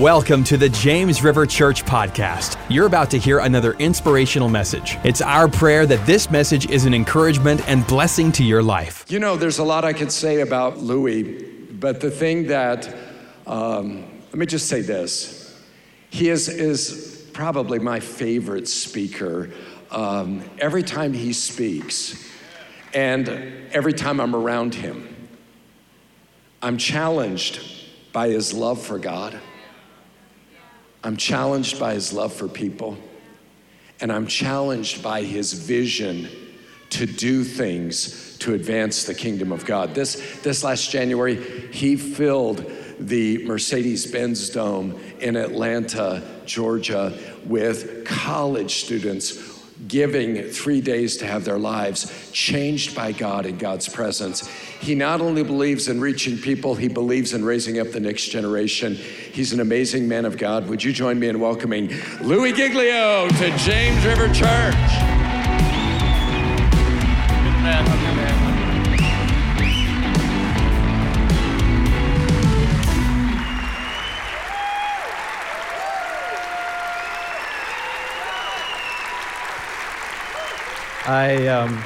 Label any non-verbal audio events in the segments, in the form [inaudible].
Welcome to the James River Church podcast. You're about to hear another inspirational message. It's our prayer that this message is an encouragement and blessing to your life. You know, there's a lot I could say about Louis, but the thing that, um, let me just say this. He is, is probably my favorite speaker. Um, every time he speaks, and every time I'm around him, I'm challenged by his love for God I'm challenged by his love for people, and I'm challenged by his vision to do things to advance the kingdom of God. This, this last January, he filled the Mercedes Benz Dome in Atlanta, Georgia, with college students giving three days to have their lives changed by God in God's presence. He not only believes in reaching people, he believes in raising up the next generation. He's an amazing man of God. Would you join me in welcoming Louis Giglio to James River Church? I, um,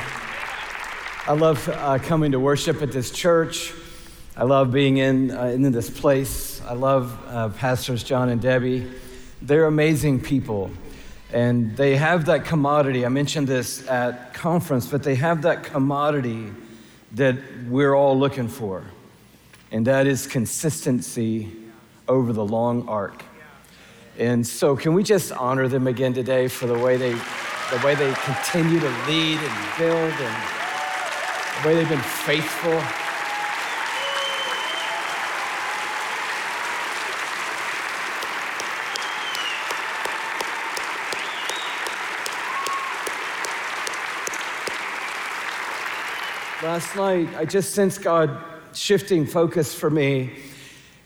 I love uh, coming to worship at this church. I love being in, uh, in this place. I love uh, Pastors John and Debbie. They're amazing people. And they have that commodity. I mentioned this at conference, but they have that commodity that we're all looking for. And that is consistency over the long arc. And so, can we just honor them again today for the way they the way they continue to lead and build and the way they've been faithful. Last night, I just sensed God shifting focus for me.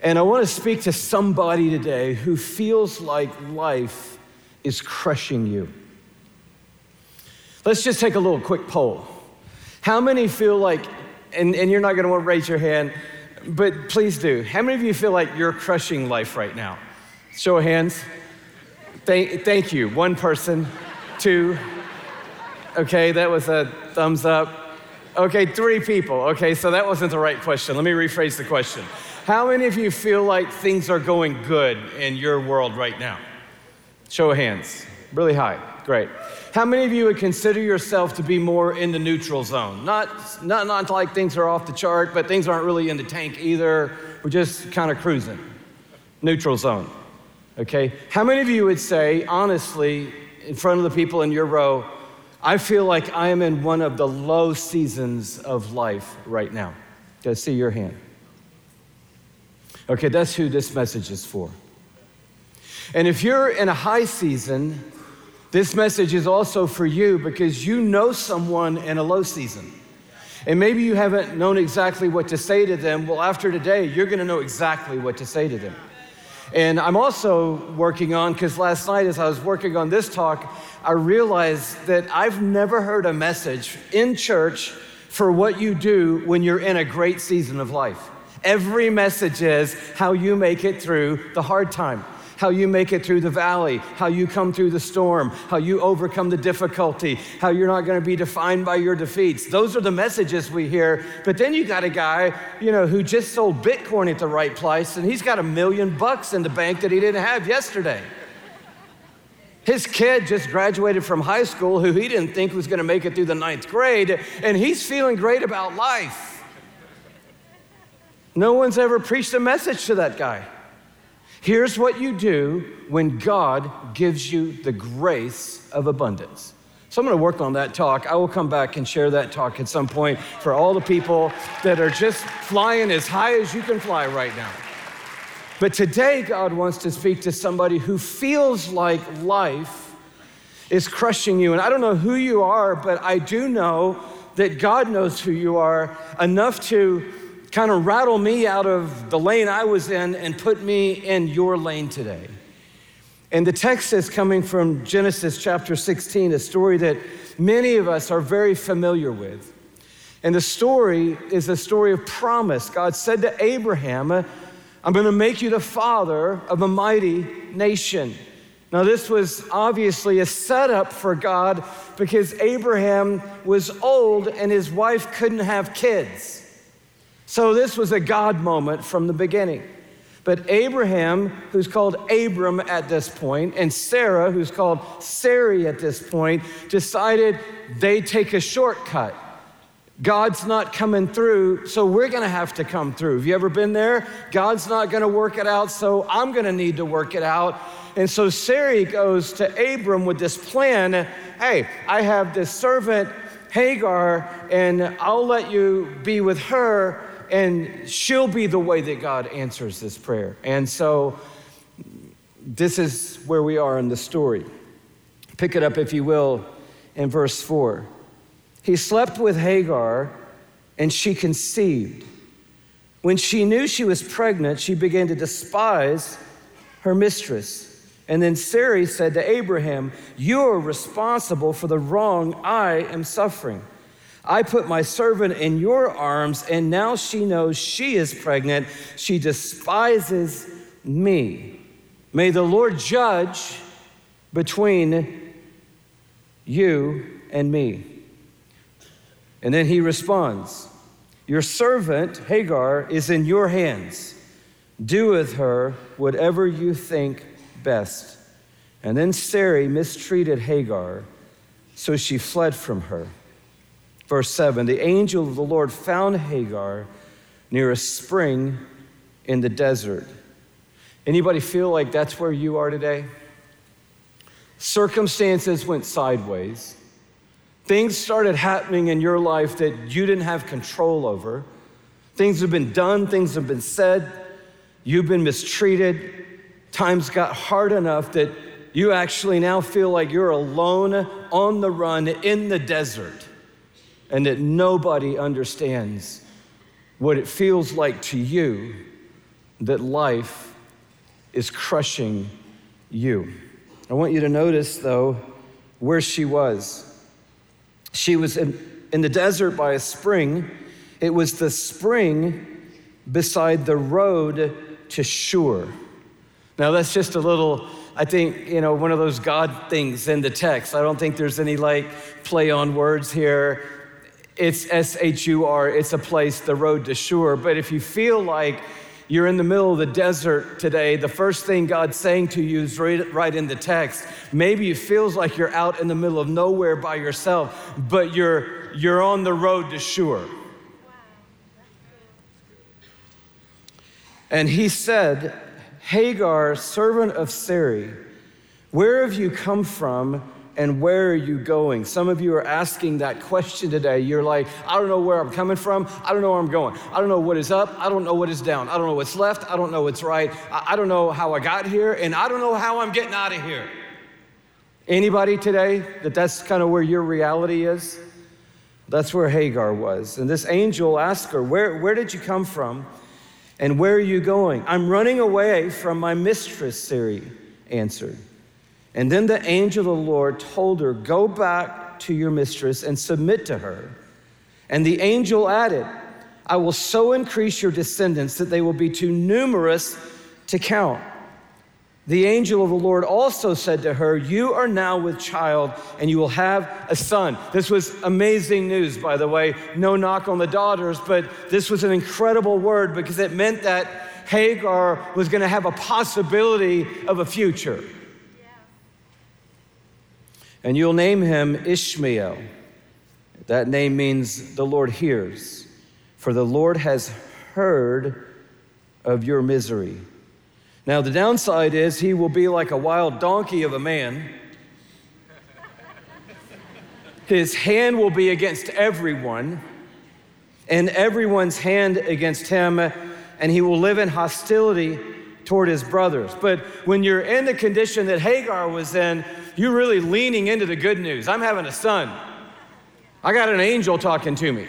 And I want to speak to somebody today who feels like life is crushing you. Let's just take a little quick poll. How many feel like, and, and you're not going to want to raise your hand, but please do. How many of you feel like you're crushing life right now? Show of hands. Thank, thank you. One person, two. Okay, that was a thumbs up. Okay, three people. Okay, so that wasn't the right question. Let me rephrase the question. How many of you feel like things are going good in your world right now? Show of hands. Really high. Great. How many of you would consider yourself to be more in the neutral zone? Not, not, not like things are off the chart, but things aren't really in the tank either. We're just kind of cruising. Neutral zone. Okay? How many of you would say, honestly, in front of the people in your row, I feel like I am in one of the low seasons of life right now? Can I see your hand? Okay, that's who this message is for. And if you're in a high season, this message is also for you because you know someone in a low season. And maybe you haven't known exactly what to say to them. Well, after today, you're going to know exactly what to say to them. And I'm also working on, because last night as I was working on this talk, I realized that I've never heard a message in church for what you do when you're in a great season of life. Every message is how you make it through the hard time how you make it through the valley, how you come through the storm, how you overcome the difficulty, how you're not going to be defined by your defeats. Those are the messages we hear. But then you got a guy, you know, who just sold Bitcoin at the right price and he's got a million bucks in the bank that he didn't have yesterday. His kid just graduated from high school who he didn't think was going to make it through the ninth grade, and he's feeling great about life. No one's ever preached a message to that guy. Here's what you do when God gives you the grace of abundance. So I'm going to work on that talk. I will come back and share that talk at some point for all the people that are just flying as high as you can fly right now. But today, God wants to speak to somebody who feels like life is crushing you. And I don't know who you are, but I do know that God knows who you are enough to kind of rattle me out of the lane I was in and put me in your lane today. And the text is coming from Genesis chapter 16, a story that many of us are very familiar with. And the story is a story of promise. God said to Abraham, I'm going to make you the father of a mighty nation. Now, this was obviously a setup for God because Abraham was old and his wife couldn't have kids. So, this was a God moment from the beginning. But Abraham, who's called Abram at this point, and Sarah, who's called Sarai at this point, decided they take a shortcut. God's not coming through, so we're gonna have to come through. Have you ever been there? God's not gonna work it out, so I'm gonna need to work it out. And so Sarai goes to Abram with this plan hey, I have this servant, Hagar, and I'll let you be with her, and she'll be the way that God answers this prayer. And so this is where we are in the story. Pick it up, if you will, in verse 4. He slept with Hagar, and she conceived. When she knew she was pregnant, she began to despise her mistress. And then Sarai said to Abraham, You're responsible for the wrong I am suffering. I put my servant in your arms, and now she knows she is pregnant. She despises me. May the Lord judge between you and me. And then he responds, Your servant, Hagar, is in your hands. Do with her whatever you think best. And then Sarai mistreated Hagar, so she fled from her. Verse 7 The angel of the Lord found Hagar near a spring in the desert. Anybody feel like that's where you are today? Circumstances went sideways. Things started happening in your life that you didn't have control over. Things have been done, things have been said, you've been mistreated. Times got hard enough that you actually now feel like you're alone on the run in the desert and that nobody understands what it feels like to you that life is crushing you. I want you to notice, though, where she was. She was in, in the desert by a spring. It was the spring beside the road to Shur. Now, that's just a little, I think, you know, one of those God things in the text. I don't think there's any like play on words here. It's S H U R, it's a place, the road to Shur. But if you feel like you're in the middle of the desert today, the first thing God's saying to you is right, right in the text. Maybe it feels like you're out in the middle of nowhere by yourself, but you're, you're on the road to Shur. And he said, Hagar, servant of Sarai, where have you come from and where are you going? Some of you are asking that question today. You're like, I don't know where I'm coming from. I don't know where I'm going. I don't know what is up. I don't know what is down. I don't know what's left. I don't know what's right. I don't know how I got here, and I don't know how I'm getting out of here. Anybody today that that's kind of where your reality is? That's where Hagar was. And this angel asked her, Where, where did you come from? And where are you going? I'm running away from my mistress, Sarai answered. And then the angel of the Lord told her, Go back to your mistress and submit to her. And the angel added, I will so increase your descendants that they will be too numerous to count. The angel of the Lord also said to her, You are now with child, and you will have a son. This was amazing news, by the way. No knock on the daughters, but this was an incredible word because it meant that Hagar was going to have a possibility of a future and you'll name him Ishmael. That name means the Lord hears, for the Lord has heard of your misery. Now, the downside is he will be like a wild donkey of a man. His hand will be against everyone, and everyone's hand against him, and he will live in hostility toward his brothers. But when you're in the condition that Hagar was in, you're really leaning into the good news. I'm having a son. I got an angel talking to me.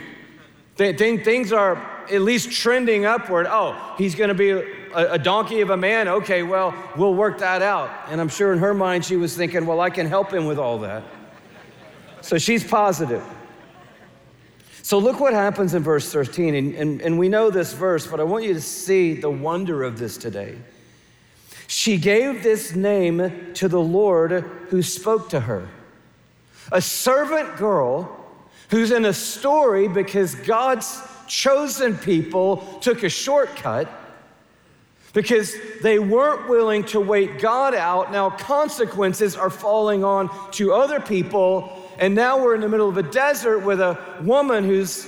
Th- th- things are at least trending upward. Oh, he's going to be a, a donkey of a man. Okay, well, we'll work that out. And I'm sure in her mind, she was thinking, well, I can help him with all that. So she's positive. So look what happens in verse 13. And, and, and we know this verse, but I want you to see the wonder of this today. She gave this name to the Lord who spoke to her. A servant girl who's in a story because God's chosen people took a shortcut because they weren't willing to wait God out. Now, consequences are falling on to other people and now we're in the middle of a desert with a woman who's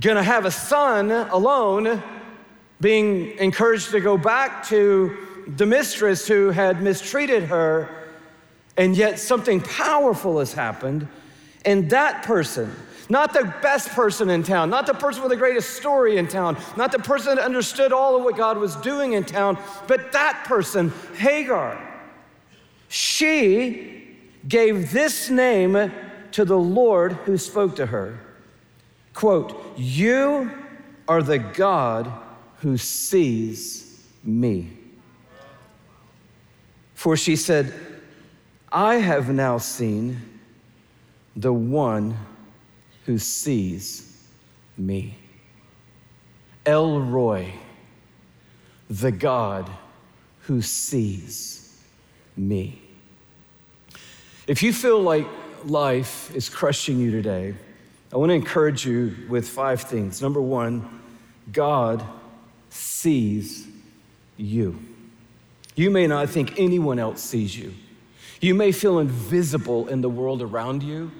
gonna have a son alone, being encouraged to go back to the mistress who had mistreated her. And yet something powerful has happened. And that person, not the best person in town, not the person with the greatest story in town, not the person that understood all of what God was doing in town, but that person, Hagar, she gave this name to the Lord who spoke to her. Quote, You are the God who sees me. For she said, I have now seen the one who sees me. El Roi, the God who sees me. If you feel like life is crushing you today, I want to encourage you with five things. Number one, God sees you. You may not think anyone else sees you. You may feel invisible in the world around you.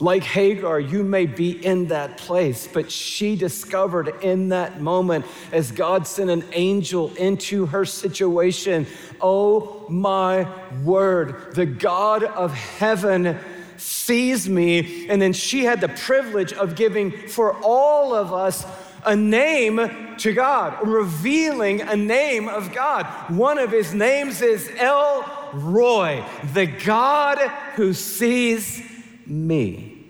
Like Hagar, you may be in that place, but she discovered in that moment as God sent an angel into her situation, oh my word, the God of heaven sees me. And then she had the privilege of giving for all of us a name to God, revealing a name of God. One of his names is El Roi, the God who sees me.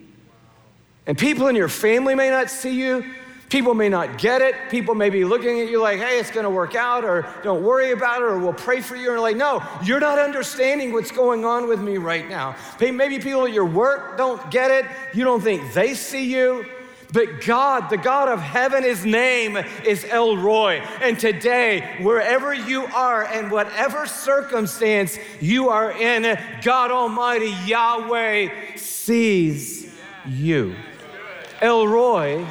And people in your family may not see you. People may not get it. People may be looking at you like, hey, it's going to work out, or don't worry about it, or we'll pray for you. And like, no, you're not understanding what's going on with me right now. Maybe people at your work don't get it. You don't think they see you. But God, the God of heaven, his name is El Roi. And today, wherever you are and whatever circumstance you are in, God Almighty, Yahweh, sees you. El Roi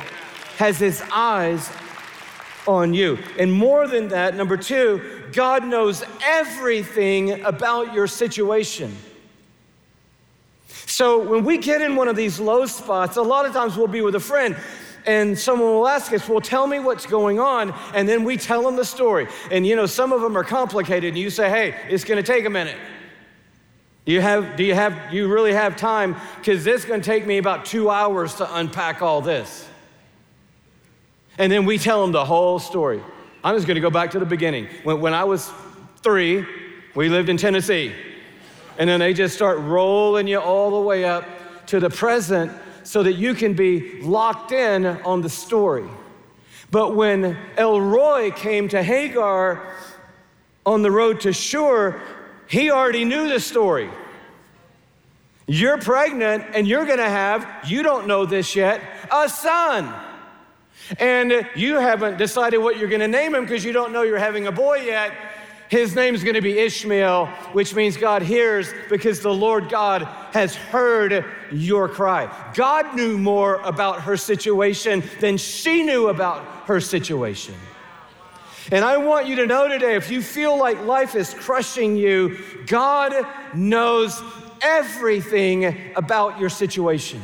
has his eyes on you. And more than that, number two, God knows everything about your situation. So when we get in one of these low spots, a lot of times we'll be with a friend and someone will ask us, Well, tell me what's going on. And then we tell them the story. And you know, some of them are complicated, and you say, Hey, it's gonna take a minute. Do you have, do you have, you really have time? Because this is gonna take me about two hours to unpack all this. And then we tell them the whole story. I'm just gonna go back to the beginning. When, when I was three, we lived in Tennessee. And then they just start rolling you all the way up to the present so that you can be locked in on the story. But when El Roi came to Hagar on the road to Shur, he already knew the story. You're pregnant and you're gonna have, you don't know this yet, a son. And you haven't decided what you're gonna name him because you don't know you're having a boy yet. His name's going to be Ishmael, which means God hears because the Lord God has heard your cry. God knew more about her situation than she knew about her situation. And I want you to know today if you feel like life is crushing you, God knows everything about your situation.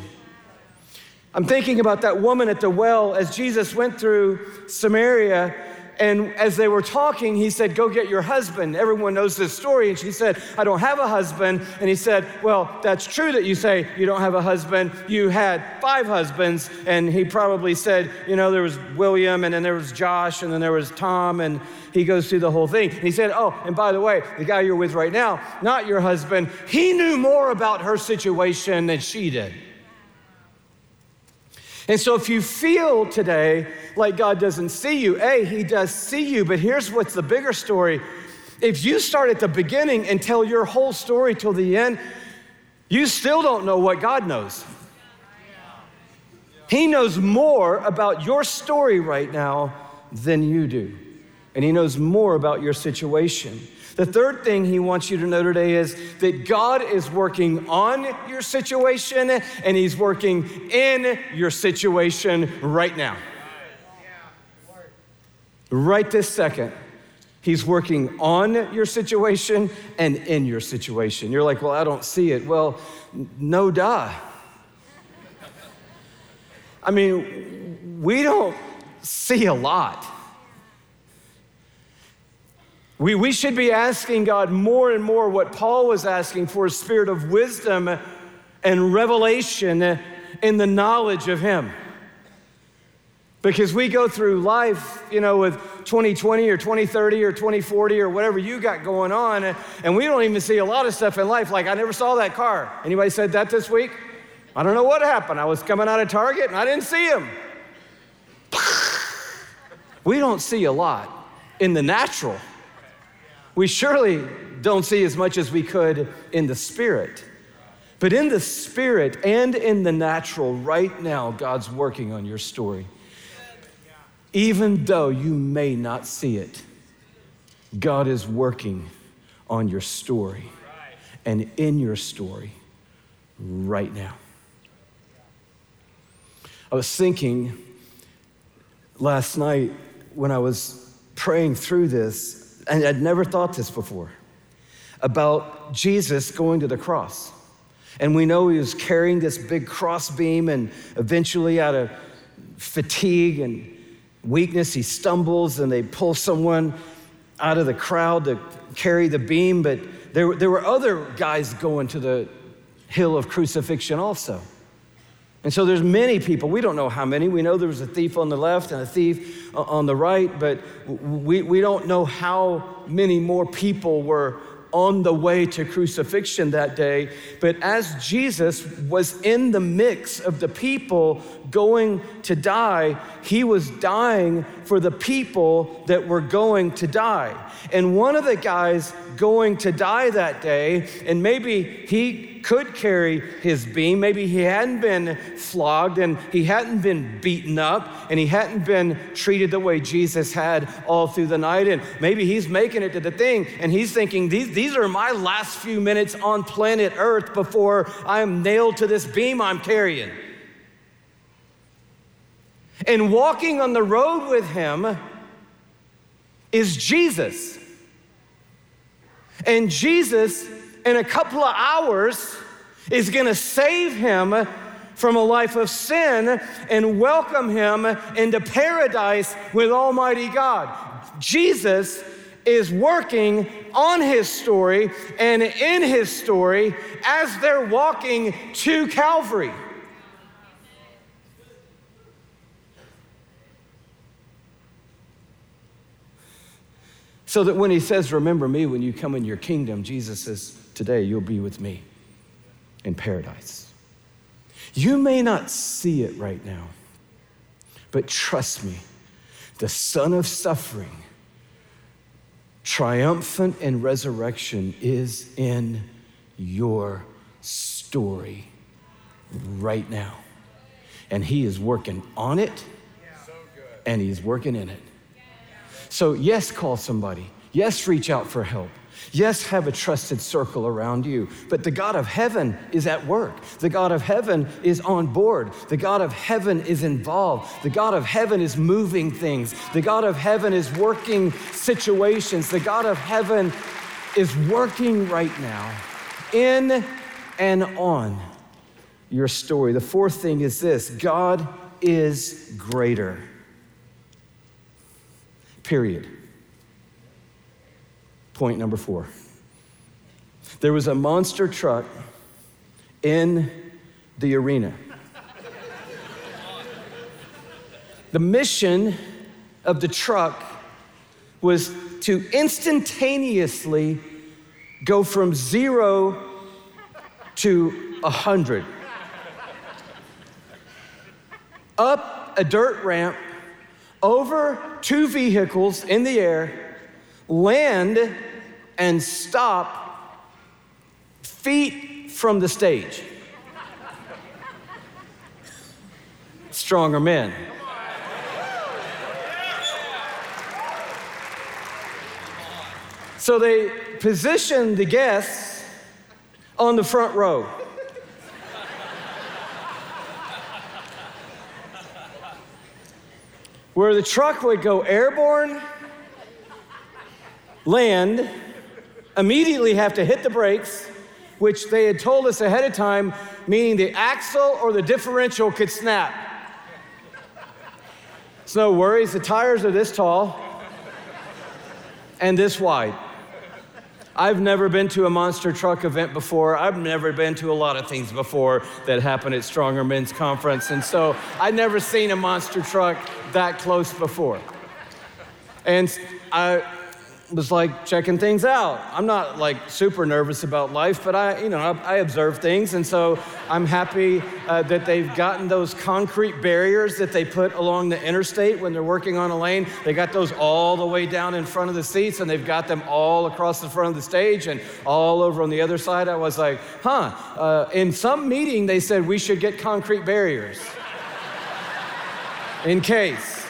I'm thinking about that woman at the well as Jesus went through Samaria and as they were talking, he said, Go get your husband. Everyone knows this story. And she said, I don't have a husband. And he said, Well, that's true that you say you don't have a husband. You had five husbands. And he probably said, You know, there was William, and then there was Josh, and then there was Tom. And he goes through the whole thing. And he said, Oh, and by the way, the guy you're with right now, not your husband, he knew more about her situation than she did. And so, if you feel today like God doesn't see you, A, He does see you, but here's what's the bigger story. If you start at the beginning and tell your whole story till the end, you still don't know what God knows. He knows more about your story right now than you do. And He knows more about your situation. The third thing He wants you to know today is that God is working on your situation and He's working in your situation right now. Right this second. He's working on your situation and in your situation. You're like, well, I don't see it. Well, no duh. I mean, we don't see a lot. We, we should be asking God more and more what Paul was asking for a spirit of wisdom and revelation in the knowledge of Him. Because we go through life, you know, with 2020 or 2030 or 2040 or whatever you got going on, and we don't even see a lot of stuff in life. Like, I never saw that car. Anybody said that this week? I don't know what happened. I was coming out of Target and I didn't see him. [laughs] We don't see a lot in the natural. We surely don't see as much as we could in the spirit. But in the spirit and in the natural, right now, God's working on your story even though you may not see it, God is working on your story and in your story right now. I was thinking last night when I was praying through this, and I'd never thought this before, about Jesus going to the cross. And we know he was carrying this big cross beam, and eventually, out of fatigue and weakness, he stumbles and they pull someone out of the crowd to carry the beam. But there, there were other guys going to the hill of crucifixion also. And so there's many people. We don't know how many. We know there was a thief on the left and a thief uh, on the right, but we, we don't know how many more people were on the way to crucifixion that day. But as Jesus was in the mix of the people going to die, he was dying for the people that were going to die. And one of the guys going to die that day, and maybe he could carry his beam. Maybe he hadn't been flogged and he hadn't been beaten up and he hadn't been treated the way Jesus had all through the night. And maybe he's making it to the thing and he's thinking, these, these are my last few minutes on planet Earth before I'm nailed to this beam I'm carrying. And walking on the road with him is Jesus. And Jesus, in a couple of hours, is going to save him from a life of sin and welcome him into paradise with Almighty God. Jesus is working on his story and in his story as they're walking to Calvary. So that when he says, Remember me when you come in your kingdom, Jesus says, Today you'll be with me in paradise. You may not see it right now, but trust me, the Son of Suffering, triumphant in resurrection, is in your story right now. And He is working on it, and He's working in it. So, yes, call somebody. Yes, reach out for help. Yes, have a trusted circle around you, but the God of heaven is at work. The God of heaven is on board. The God of heaven is involved. The God of heaven is moving things. The God of heaven is working situations. The God of heaven is working right now in and on your story. The fourth thing is this God is greater. Period. Point number four. There was a monster truck in the arena. The mission of the truck was to instantaneously go from zero to a hundred. Up a dirt ramp over two vehicles in the air, land, and stop feet from the stage. stronger men. So they positioned the guests on the front row. Where the truck would go airborne, land, immediately have to hit the brakes, which they had told us ahead of time, meaning the axle or the differential could snap. It's no worries, the tires are this tall and this wide. I've never been to a monster truck event before. I've never been to a lot of things before that happen at Stronger Men's Conference. And so I'd never seen a monster truck that close before. And I, was like checking things out. I'm not like super nervous about life, but I, you know, I, I observe things, and so I'm happy uh, that they've gotten those concrete barriers that they put along the interstate when they're working on a lane. They got those all the way down in front of the seats, and they've got them all across the front of the stage and all over on the other side. I was like, huh. Uh, in some meeting, they said we should get concrete barriers in case.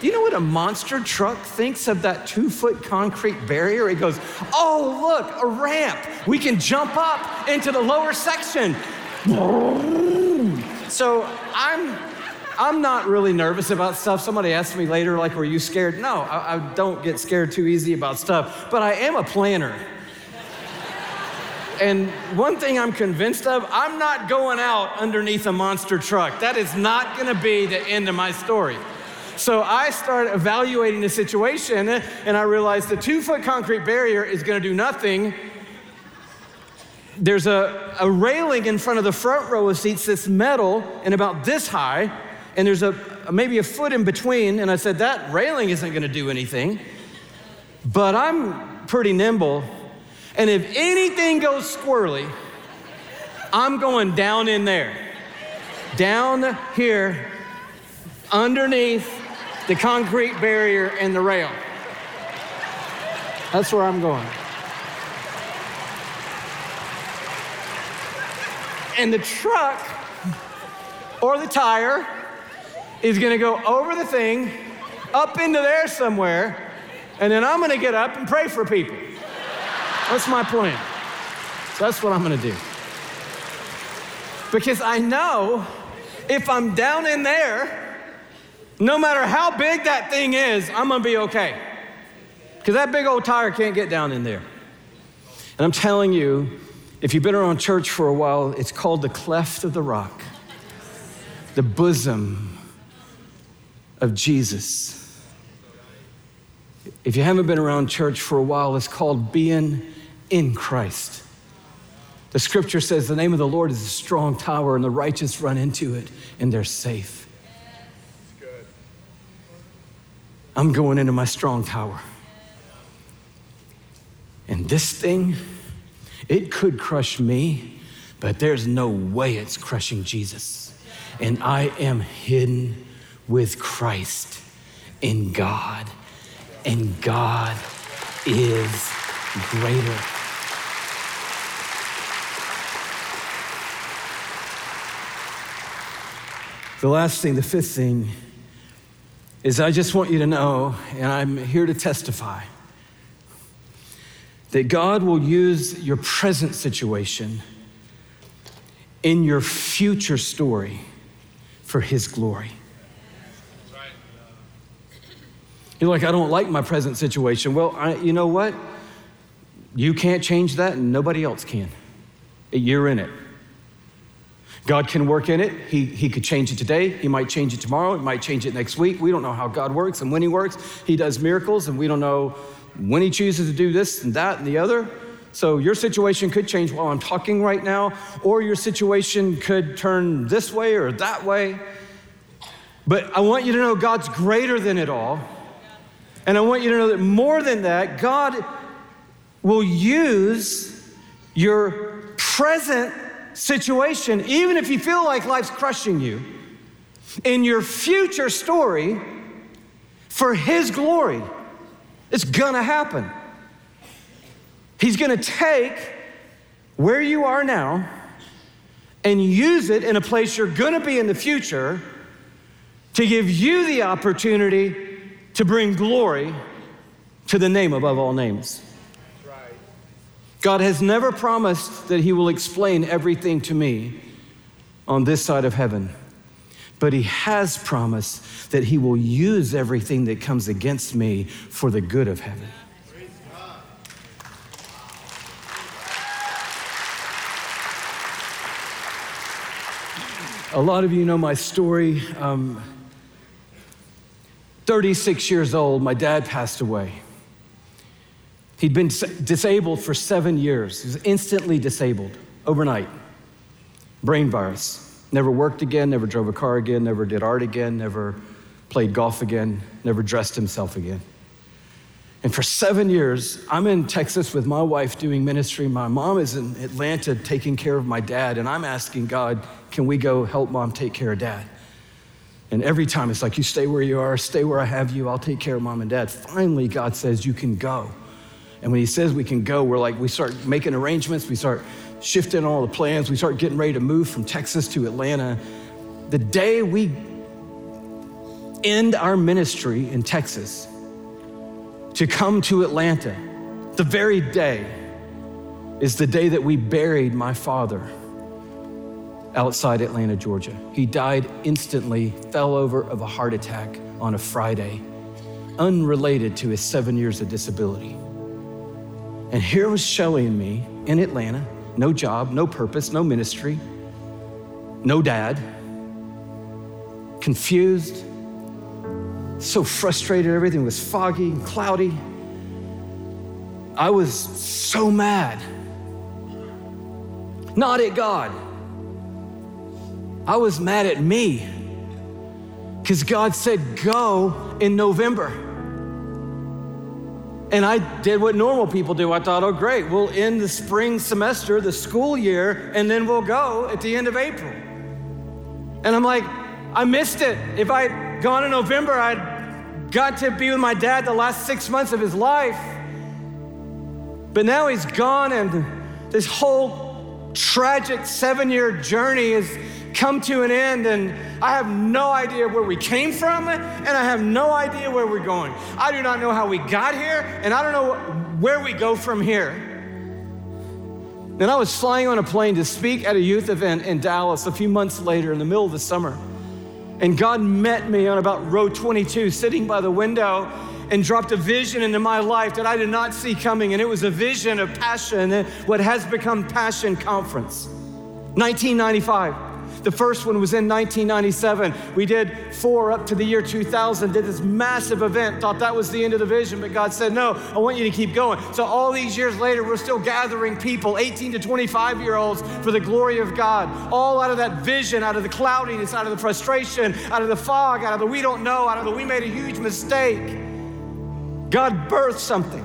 Do you know what a monster truck thinks of that two foot concrete barrier? It goes, oh, look, a ramp. We can jump up into the lower section. So I'm. I'm not really nervous about stuff. Somebody asked me later, like, were you scared? No, I, I don't get scared too easy about stuff, but I am a planner. And one thing I'm convinced of, I'm not going out underneath a monster truck. That is not gonna be the end of my story. So I started evaluating the situation and I realized the two foot concrete barrier is going to do nothing. There's a, a railing in front of the front row of seats that's metal and about this high, and there's a maybe a foot in between. And I said, That railing isn't going to do anything. But I'm pretty nimble. And if anything goes squirrely, I'm going down in there, down here, underneath the concrete barrier and the rail. That's where I'm going. And the truck or the tire is going to go over the thing, up into there somewhere, and then I'm going to get up and pray for people. That's my plan. So that's what I'm going to do. Because I know if I'm down in there, no matter how big that thing is, I'm gonna be okay. Because that big old tire can't get down in there. And I'm telling you, if you've been around church for a while, it's called the cleft of the rock, the bosom of Jesus. If you haven't been around church for a while, it's called being in Christ. The scripture says the name of the Lord is a strong tower, and the righteous run into it, and they're safe. I'm going into my strong tower. And this thing, it could crush me, but there's no way it's crushing Jesus. And I am hidden with Christ in God, and God is greater. The last thing, the fifth thing, is I just want you to know, and I'm here to testify, that God will use your present situation in your future story for His glory. You're like, I don't like my present situation. Well, I, you know what? You can't change that, and nobody else can. You're in it. God can work in it. He, he could change it today. He might change it tomorrow. He might change it next week. We don't know how God works and when He works. He does miracles, and we don't know when He chooses to do this and that and the other. So your situation could change while I'm talking right now, or your situation could turn this way or that way. But I want you to know God's greater than it all. And I want you to know that more than that, God will use your present situation, even if you feel like life's crushing you, in your future story for His glory. It's gonna happen. He's gonna take where you are now and use it in a place you're gonna be in the future to give you the opportunity to bring glory to the name above all names. God has never promised that He will explain everything to me on this side of heaven, but He has promised that He will use everything that comes against me for the good of heaven. A lot of you know my story. Um, 36 years old, my dad passed away. He'd been disabled for seven years. He was instantly disabled overnight. Brain virus. Never worked again, never drove a car again, never did art again, never played golf again, never dressed himself again. And for seven years, I'm in Texas with my wife doing ministry. My mom is in Atlanta taking care of my dad. And I'm asking God, can we go help mom take care of dad? And every time it's like, you stay where you are, stay where I have you, I'll take care of mom and dad. Finally, God says, you can go. And when he says we can go, we're like, we start making arrangements, we start shifting all the plans, we start getting ready to move from Texas to Atlanta. The day we end our ministry in Texas to come to Atlanta, the very day is the day that we buried my father outside Atlanta, Georgia. He died instantly, fell over of a heart attack on a Friday, unrelated to his seven years of disability. And here was and me in Atlanta, no job, no purpose, no ministry, no dad, confused, so frustrated, everything was foggy and cloudy. I was so mad. Not at God. I was mad at me because God said, Go in November. And I did what normal people do. I thought, oh, great, we'll end the spring semester, the school year, and then we'll go at the end of April. And I'm like, I missed it. If I'd gone in November, I'd got to be with my dad the last six months of his life. But now he's gone, and this whole tragic seven year journey is come to an end, and I have no idea where we came from, and I have no idea where we're going. I do not know how we got here, and I don't know where we go from here. And I was flying on a plane to speak at a youth event in Dallas a few months later in the middle of the summer. And God met me on about row 22, sitting by the window, and dropped a vision into my life that I did not see coming. And it was a vision of passion, what has become Passion Conference. 1995. The first one was in 1997. We did four up to the year 2000, did this massive event, thought that was the end of the vision, but God said, No, I want you to keep going. So, all these years later, we're still gathering people, 18 to 25 year olds, for the glory of God, all out of that vision, out of the cloudiness, out of the frustration, out of the fog, out of the we don't know, out of the we made a huge mistake. God birthed something.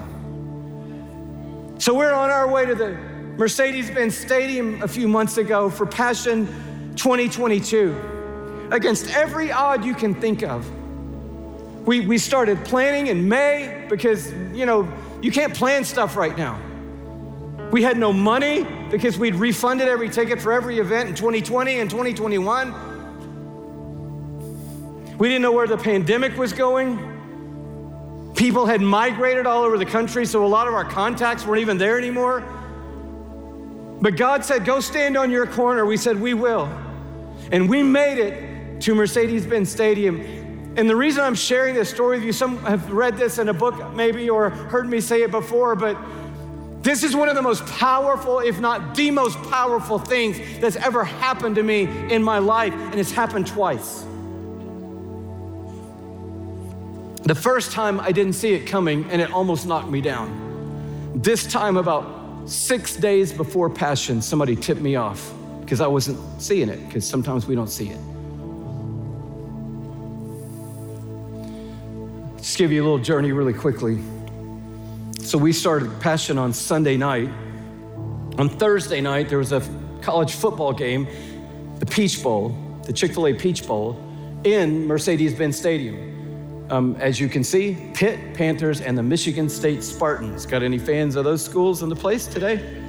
So, we're on our way to the Mercedes Benz Stadium a few months ago for Passion 2022 against every odd you can think of. We, we started planning in May because, you know, you can't plan stuff right now. We had no money because we'd refunded every ticket for every event in 2020 and 2021. We didn't know where the pandemic was going. People had migrated all over the country, so a lot of our contacts weren't even there anymore. But God said, Go stand on your corner. We said, We will. And we made it to Mercedes Benz Stadium. And the reason I'm sharing this story with you, some have read this in a book maybe or heard me say it before, but this is one of the most powerful, if not the most powerful things that's ever happened to me in my life, and it's happened twice. The first time I didn't see it coming and it almost knocked me down. This time, about Six days before Passion, somebody tipped me off because I wasn't seeing it, because sometimes we don't see it. Just give you a little journey really quickly. So we started Passion on Sunday night. On Thursday night, there was a college football game, the Peach Bowl, the Chick fil A Peach Bowl, in Mercedes Benz Stadium. Um, as you can see, Pitt Panthers and the Michigan State Spartans. Got any fans of those schools in the place today?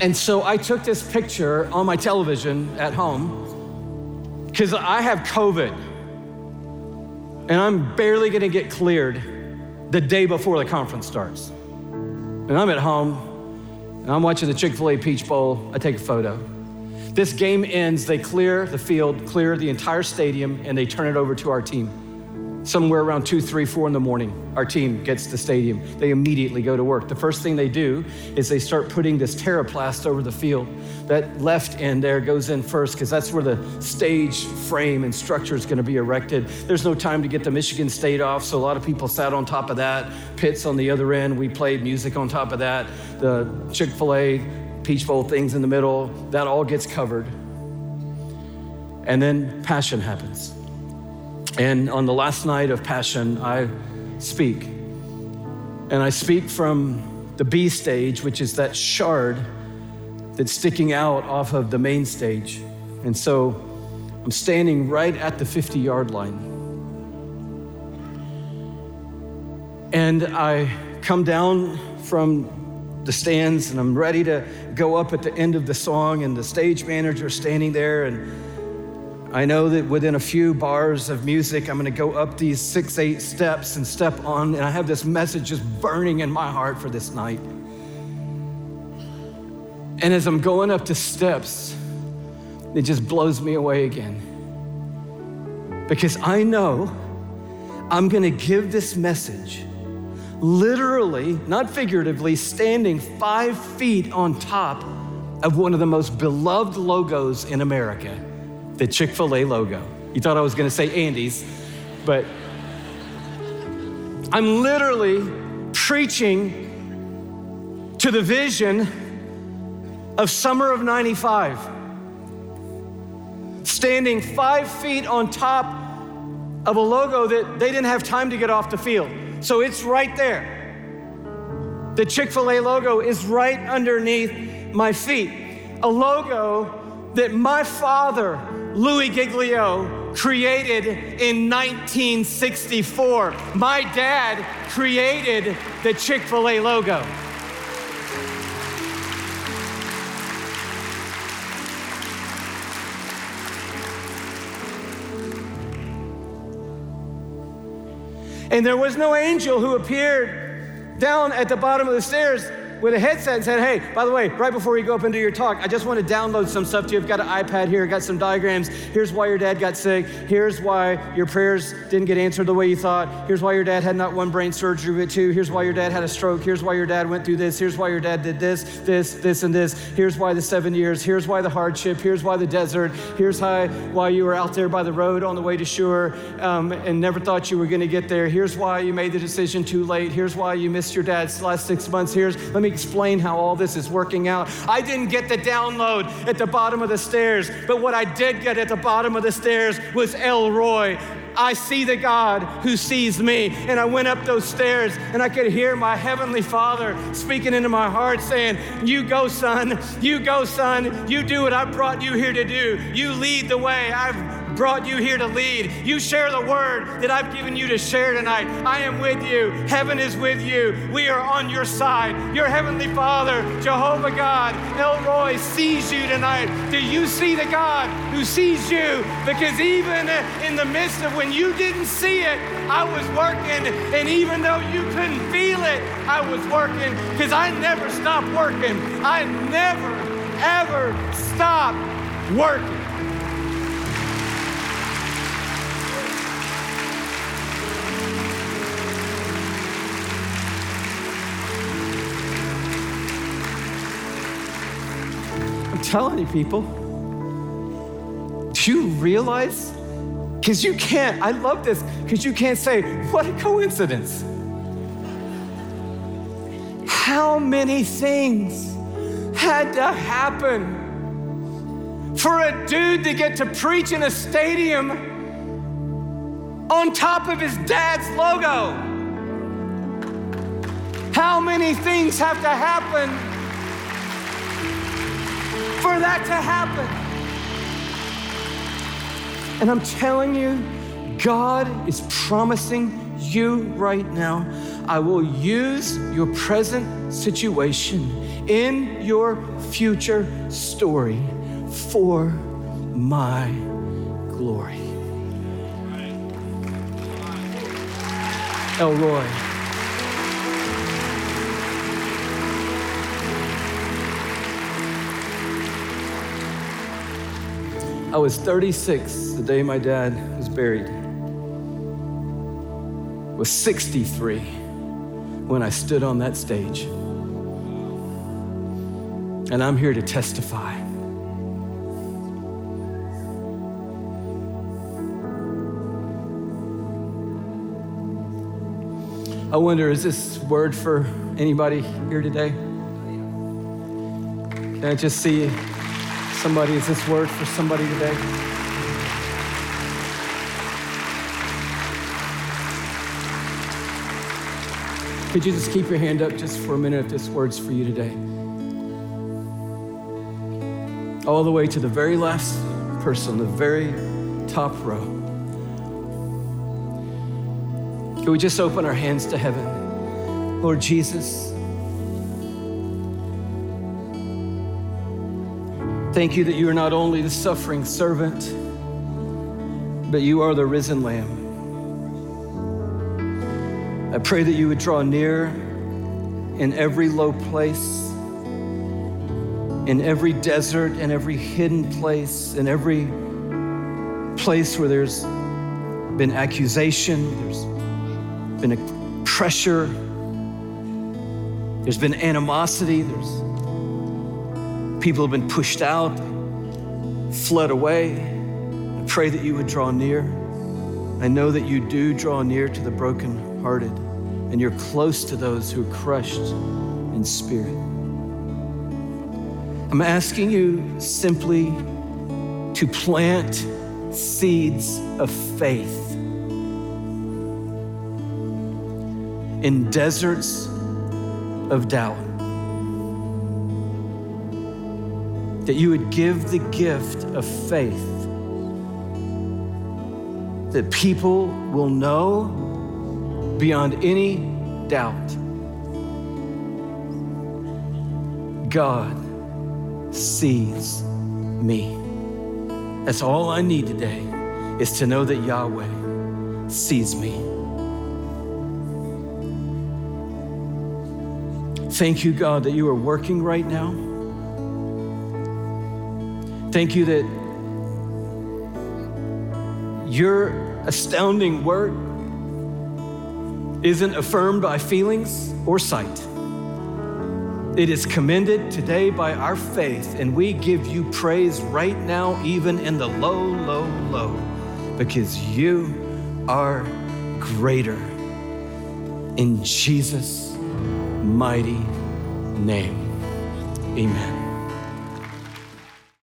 And so I took this picture on my television at home because I have COVID and I'm barely gonna get cleared the day before the conference starts. And I'm at home and I'm watching the Chick fil A Peach Bowl. I take a photo. This game ends, they clear the field, clear the entire stadium, and they turn it over to our team somewhere around 2, 3, 4 in the morning, our team gets to the stadium. They immediately go to work. The first thing they do is they start putting this Terraplas over the field. That left end there goes in first because that's where the stage frame and structure is going to be erected. There's no time to get the Michigan State off, so a lot of people sat on top of that. Pits on the other end. We played music on top of that. The Chick fil A Peach Bowl things in the middle. That all gets covered. And then passion happens. And on the last night of Passion, I speak. And I speak from the B stage, which is that shard that's sticking out off of the main stage. And so I'm standing right at the 50 yard line. And I come down from the stands and I'm ready to go up at the end of the song, and the stage manager standing there and I know that within a few bars of music, I'm going to go up these six, eight steps and step on, and I have this message just burning in my heart for this night. And as I'm going up the steps, it just blows me away again. Because I know I'm going to give this message literally, not figuratively, standing five feet on top of one of the most beloved logos in America the Chick fil A logo. You thought I was gonna say Andy's, but I'm literally preaching to the vision of summer of 95. Standing five feet on top of a logo that they didn't have time to get off the field. So it's right there. The Chick fil A logo is right underneath my feet. A logo that my father Louie Giglio created in 1964. My dad created the Chick fil A logo. And there was no angel who appeared down at the bottom of the stairs with a headset and said, Hey, by the way, right before you go up and do your talk, I just want to download some stuff to you. I've got an iPad here, got some diagrams. Here's why your dad got sick. Here's why your prayers didn't get answered the way you thought. Here's why your dad had not one brain surgery, but two. Here's why your dad had a stroke. Here's why your dad went through this. Here's why your dad did this, this, this, and this. Here's why the seven years. Here's why the hardship. Here's why the desert. Here's how, why you were out there by the road on the way to Shur um, and never thought you were going to get there. Here's why you made the decision too late. Here's why you missed your dad's last six months. Here's, let me explain how all this is working out. I didn't get the download at the bottom of the stairs, but what I did get at the bottom of the stairs was El Roi. I see the God who sees me. And I went up those stairs and I could hear my heavenly Father speaking into my heart saying, You go, son. You go, son. You do what I brought you here to do. You lead the way. I've brought you here to lead. You share the word that I've given you to share tonight. I am with you. Heaven is with you. We are on your side. Your heavenly Father, Jehovah God, El Roi, sees you tonight. Do you see the God who sees you? Because even in the midst of when you didn't see it, I was working. And even though you couldn't feel it, I was working because I never stopped working. I never, ever stopped working. Telling you, people. Do you realize? Because you can't, I love this, because you can't say, what a coincidence. How many things had to happen for a dude to get to preach in a stadium on top of his dad's logo? How many things have to happen for that to happen. And I'm telling you, God is promising you right now, I will use your present situation in your future story for my glory. El Roi. I was 36 the day my dad was buried. I was 63 when I stood on that stage. And I'm here to testify. I wonder, is this word for anybody here today? Can I just see somebody? Is this word for somebody today? Could you just keep your hand up just for a minute if this word's for you today? All the way to the very last person, the very top row. Can we just open our hands to heaven? Lord Jesus, thank you that you are not only the suffering servant, but you are the risen Lamb. I pray that you would draw near in every low place, in every desert, in every hidden place, in every place where there's been accusation, there's been pressure, there's been animosity, there's people have been pushed out, fled away. I pray that you would draw near. I know that you do draw near to the brokenhearted, and you're close to those who are crushed in spirit. I'm asking you simply to plant seeds of faith in deserts of doubt. That you would give the gift of faith that people will know beyond any doubt God sees me. That's all I need today is to know that Yahweh sees me. Thank you, God, that you are working right now. Thank you that your astounding word isn't affirmed by feelings or sight. It is commended today by our faith, and we give you praise right now, even in the low, low, low, because you are greater. In Jesus' mighty name, amen.